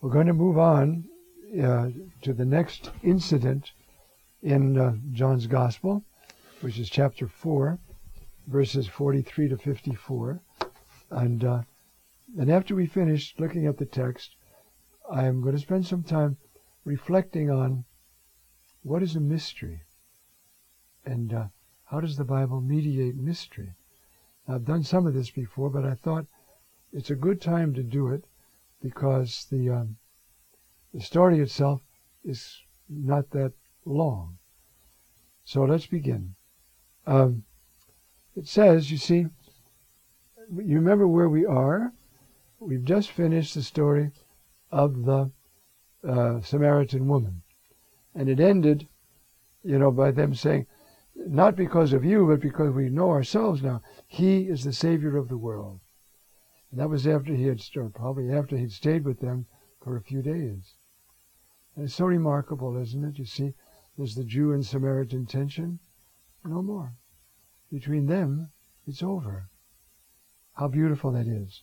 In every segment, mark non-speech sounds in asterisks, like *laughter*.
We're going to move on uh, to the next incident in uh, John's Gospel, which is chapter 4, verses 43 to 54. And, uh, and after we finish looking at the text, I'm going to spend some time reflecting on what is a mystery and uh, how does the Bible mediate mystery. I've done some of this before, but I thought it's a good time to do it because the um, the story itself is not that long. So let's begin. Um, it says, you see, you remember where we are. We've just finished the story of the uh, Samaritan woman, and it ended, you know, by them saying, not because of you, but because we know ourselves now, He is the Savior of the world. And that was after he had, probably after he'd stayed with them for a few days. And it's so remarkable, isn't it? You see, there's the Jew and Samaritan tension. No more. Between them, it's over. How beautiful that is.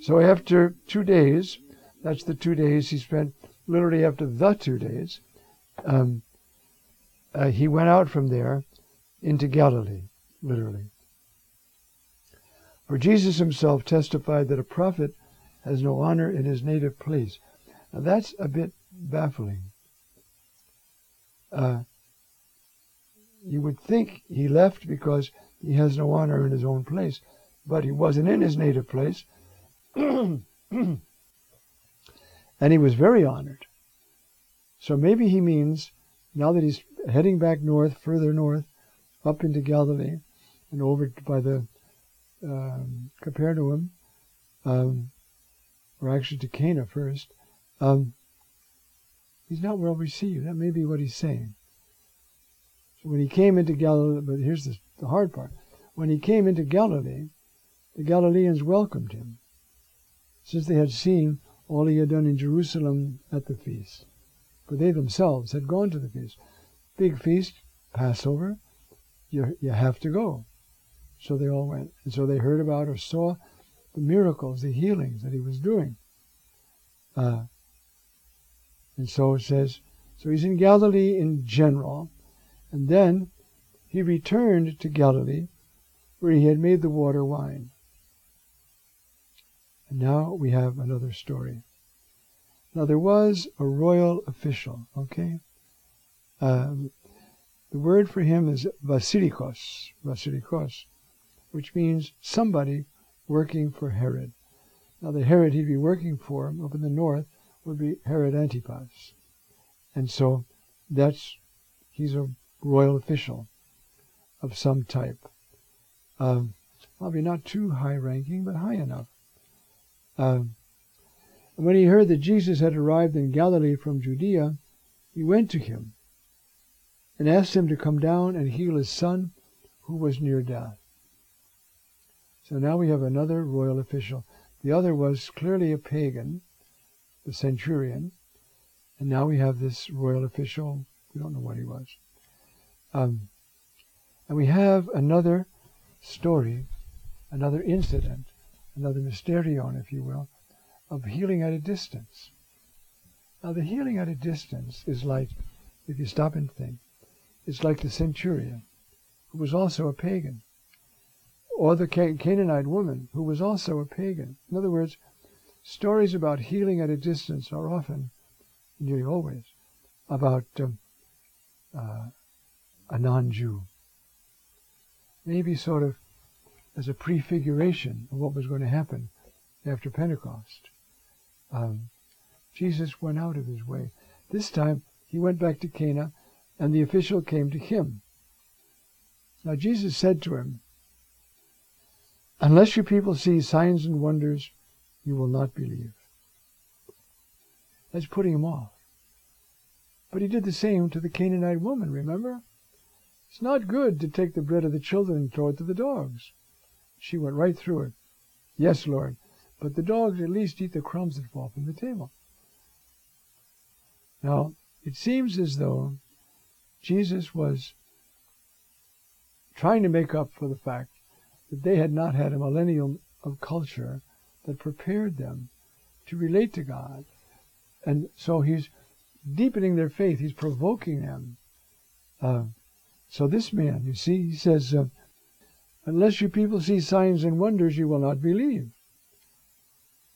So after two days, that's the two days he spent, literally after the two days, um, uh, he went out from there into Galilee, literally. For Jesus himself testified that a prophet has no honor in his native place. Now that's a bit baffling. Uh, you would think he left because he has no honor in his own place, but he wasn't in his native place. *clears throat* and he was very honored. So maybe he means now that he's heading back north, further north, up into Galilee and over by the um, Capernaum, um, or actually to Cana first, um, he's not well received. That may be what he's saying. So when he came into Galilee, but here's the, the hard part. When he came into Galilee, the Galileans welcomed him, since they had seen all he had done in Jerusalem at the feast. For they themselves had gone to the feast. Big feast, Passover, you, you have to go. So they all went. And so they heard about or saw the miracles, the healings that he was doing. Uh, and so it says, so he's in Galilee in general. And then he returned to Galilee where he had made the water wine. And now we have another story. Now there was a royal official, okay? Um, the word for him is Vasilikos, Vasilikos which means somebody working for Herod. Now, the Herod he'd be working for up in the north would be Herod Antipas. And so that's, he's a royal official of some type. Um, probably not too high ranking, but high enough. Um, and when he heard that Jesus had arrived in Galilee from Judea, he went to him and asked him to come down and heal his son who was near death. So now we have another royal official. The other was clearly a pagan, the centurion, and now we have this royal official. We don't know what he was. Um, and we have another story, another incident, another mysterion, if you will, of healing at a distance. Now, the healing at a distance is like, if you stop and think, it's like the centurion, who was also a pagan or the Canaanite woman who was also a pagan. In other words, stories about healing at a distance are often, nearly always, about um, uh, a non-Jew. Maybe sort of as a prefiguration of what was going to happen after Pentecost. Um, Jesus went out of his way. This time he went back to Cana, and the official came to him. Now Jesus said to him, Unless you people see signs and wonders, you will not believe. That's putting him off. But he did the same to the Canaanite woman, remember? It's not good to take the bread of the children and throw it to the dogs. She went right through it. Yes, Lord, but the dogs at least eat the crumbs that fall from the table. Now, it seems as though Jesus was trying to make up for the fact that they had not had a millennium of culture that prepared them to relate to God. And so he's deepening their faith, he's provoking them. Uh, so this man, you see, he says, uh, Unless you people see signs and wonders, you will not believe.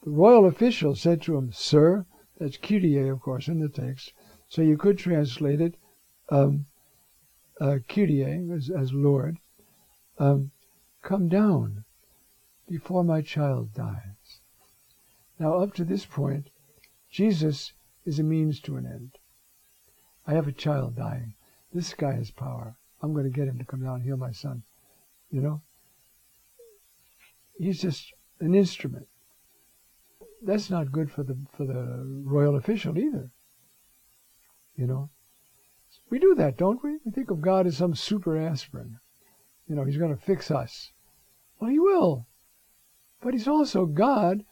The royal official said to him, Sir, that's Kyrie, of course, in the text. So you could translate it um, uh, as, as Lord. Um, come down before my child dies. Now, up to this point, Jesus is a means to an end. I have a child dying. This guy has power. I'm going to get him to come down and heal my son. You know? He's just an instrument. That's not good for the for the royal official either. You know? We do that, don't we? We think of God as some super aspirin. You know, he's going to fix us. Well, he will. But he's also God,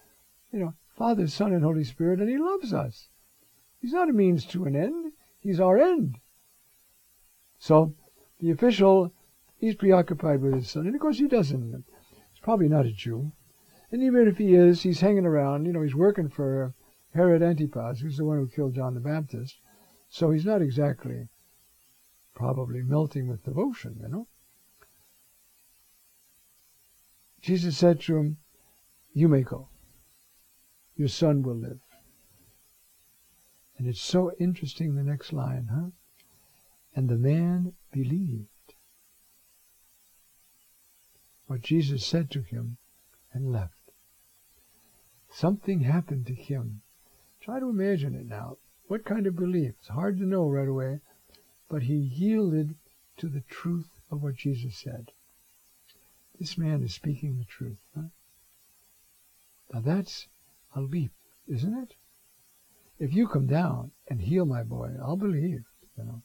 you know, Father, Son, and Holy Spirit, and he loves us. He's not a means to an end. He's our end. So the official He's preoccupied with his son. And of course, he doesn't. He's probably not a Jew. And even if he is, he's hanging around. You know, he's working for Herod Antipas, who's the one who killed John the Baptist. So he's not exactly probably melting with devotion, you know. Jesus said to him, You may go. Your son will live. And it's so interesting, the next line, huh? And the man believed what Jesus said to him and left. Something happened to him. Try to imagine it now. What kind of belief? It's hard to know right away, but he yielded to the truth of what Jesus said. This man is speaking the truth. Huh? Now that's a leap, isn't it? If you come down and heal my boy, I'll believe, you know.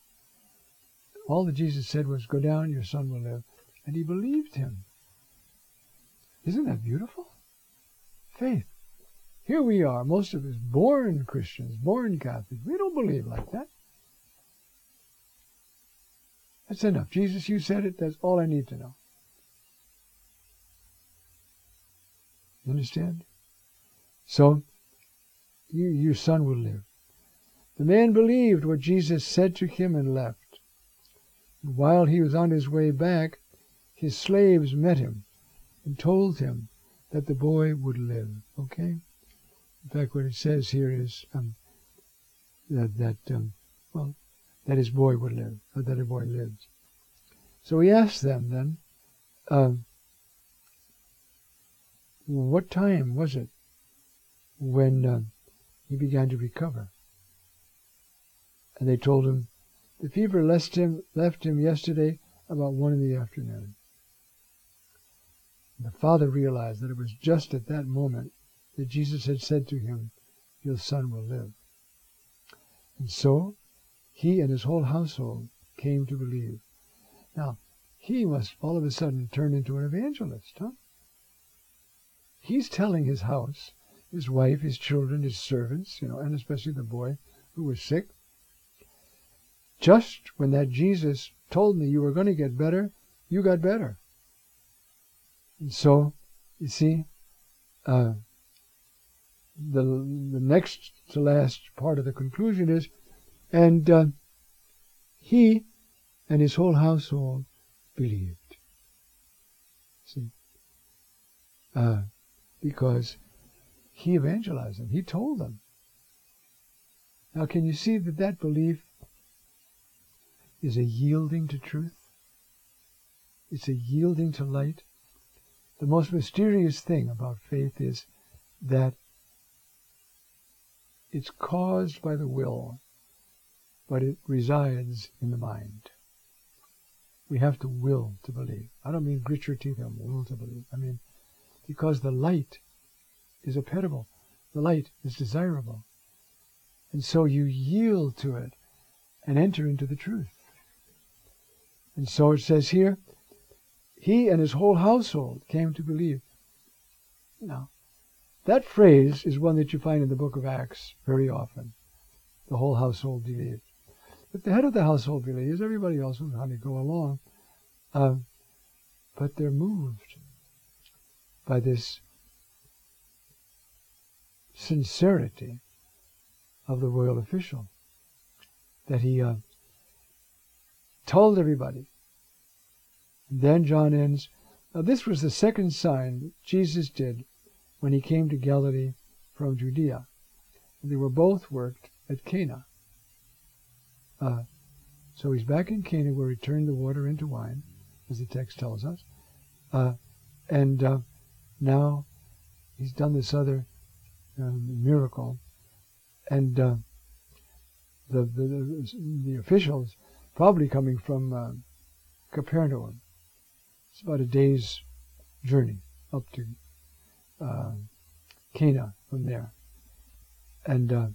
All that Jesus said was, Go down, your son will live. And he believed him. Isn't that beautiful? Faith. Here we are, most of us born Christians, born Catholics. We don't believe like that. That's enough. Jesus, you said it. That's all I need to know. You understand? So, you, your son will live. The man believed what Jesus said to him and left. And while he was on his way back, his slaves met him and told him that the boy would live. Okay? In fact, what it says here is um, that, that um, well, that his boy would live, or that a boy lived. So he asked them then, uh, what time was it when uh, he began to recover? And they told him, the fever left him, left him yesterday about one in the afternoon. The father realized that it was just at that moment that Jesus had said to him, Your son will live. And so he and his whole household came to believe. Now, he must all of a sudden turn into an evangelist, huh? He's telling his house, his wife, his children, his servants, you know, and especially the boy who was sick. Just when that Jesus told me you were going to get better, you got better. And so, you see, uh, the the next to last part of the conclusion is, and uh, he and his whole household believed. See, uh, because he evangelized them, he told them. Now, can you see that that belief is a yielding to truth? It's a yielding to light. The most mysterious thing about faith is that it's caused by the will, but it resides in the mind. We have to will to believe. I don't mean grit your teeth and will to believe. I mean, because the light is appetible, the light is desirable. And so you yield to it and enter into the truth. And so it says here, he and his whole household came to believe. Now, that phrase is one that you find in the book of Acts very often. The whole household believed. But the head of the household believes, everybody else will kind of go along. Uh, but they're moved by this sincerity of the royal official that he uh, told everybody. And then John ends. Now, this was the second sign Jesus did when he came to Galilee from Judea. They were both worked at Cana. Uh, so he's back in Cana where he turned the water into wine, as the text tells us. Uh, and uh, now he's done this other um, miracle. And uh, the, the, the, officials, probably coming from uh, Capernaum, it's about a day's journey up to uh, Cana from there. And uh,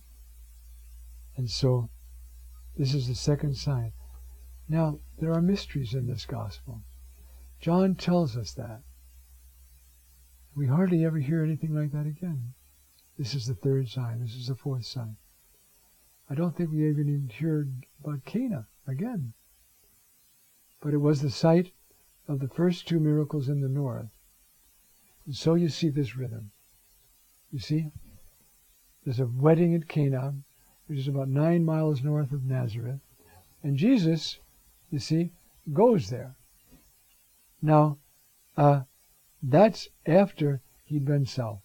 and so this is the second sign. Now, there are mysteries in this gospel. John tells us that. We hardly ever hear anything like that again. This is the third sign. This is the fourth sign. I don't think we even heard about Cana again. But it was the site of the first two miracles in the north. And so you see this rhythm. You see? There's a wedding at Cana, which is about nine miles north of Nazareth. And Jesus, you see, goes there. Now, uh, that's after he'd been south.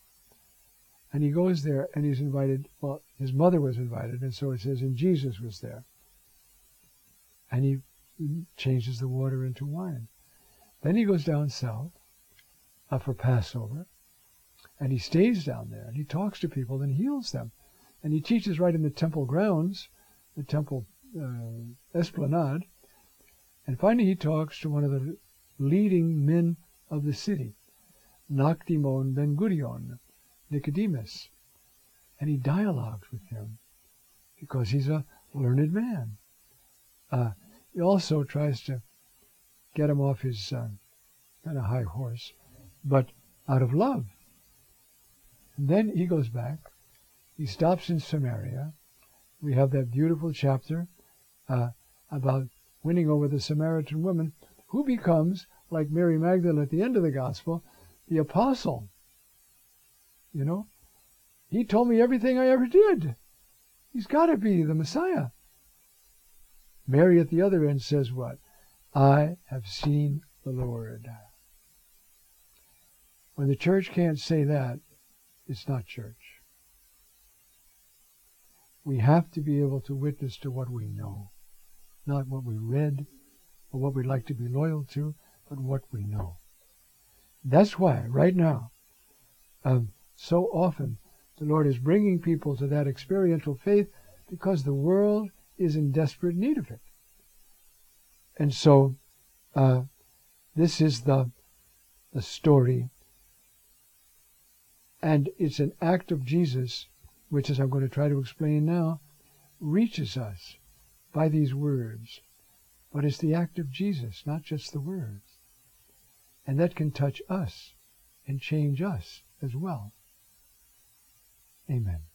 And he goes there and he's invited, well, his mother was invited, and so it says, and Jesus was there. And he changes the water into wine. Then he goes down south uh, for Passover, and he stays down there, and he talks to people and heals them. And he teaches right in the temple grounds, the temple uh, esplanade. And finally, he talks to one of the leading men of the city, Nakdimon ben Gurion, Nicodemus. And he dialogues with him because he's a learned man. Uh, he also tries to get him off his uh, kind of high horse, but out of love. And then he goes back he stops in Samaria. We have that beautiful chapter uh, about winning over the Samaritan woman, who becomes, like Mary Magdalene at the end of the gospel, the apostle. You know, he told me everything I ever did. He's got to be the Messiah. Mary at the other end says what? I have seen the Lord. When the church can't say that, it's not church. We have to be able to witness to what we know, not what we read or what we'd like to be loyal to, but what we know. That's why, right now, um, so often the Lord is bringing people to that experiential faith because the world is in desperate need of it. And so, uh, this is the the story, and it's an act of Jesus which, as I'm going to try to explain now, reaches us by these words. But it's the act of Jesus, not just the words. And that can touch us and change us as well. Amen.